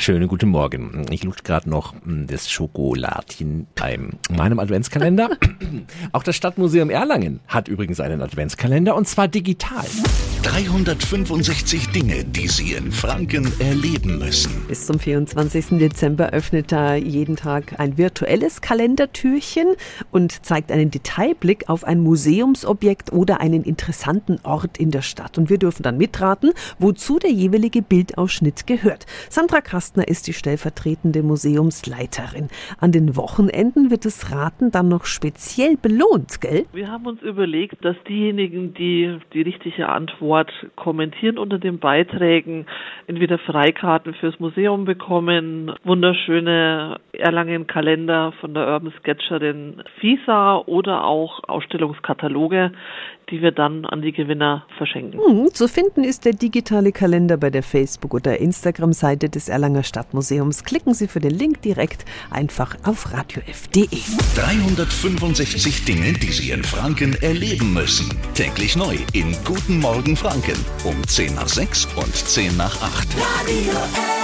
Schönen guten Morgen. Ich lutsche gerade noch hm, das Schokoladchen bei meinem Adventskalender. Auch das Stadtmuseum Erlangen hat übrigens einen Adventskalender und zwar digital. 365 Dinge, die Sie in Franken erleben müssen. Bis zum 24. Dezember öffnet da jeden Tag ein virtuelles Kalendertürchen und zeigt einen Detailblick auf ein Museumsobjekt oder einen interessanten Ort in der Stadt. Und wir dürfen dann mitraten, wozu der jeweilige Bildausschnitt gehört. Sandra Kastner ist die stellvertretende Museumsleiterin. An den Wochenenden wird das Raten dann noch speziell belohnt, gell? Wir haben uns überlegt, dass diejenigen, die die richtige Antwort kommentieren unter den Beiträgen, entweder Freikarten fürs Museum bekommen, wunderschöne Erlangen-Kalender von der Urban Sketcherin Fisa oder auch Ausstellungskataloge, die wir dann an die Gewinner verschenken. Hm, zu finden ist der digitale Kalender bei der Facebook- oder Instagram-Seite des Erlanger Stadtmuseums. Klicken Sie für den Link direkt einfach auf radiof.de. 365 Dinge, die Sie in Franken erleben müssen. Täglich neu in Guten Morgen Franken um 10 nach 6 und 10 nach 8. Radio F.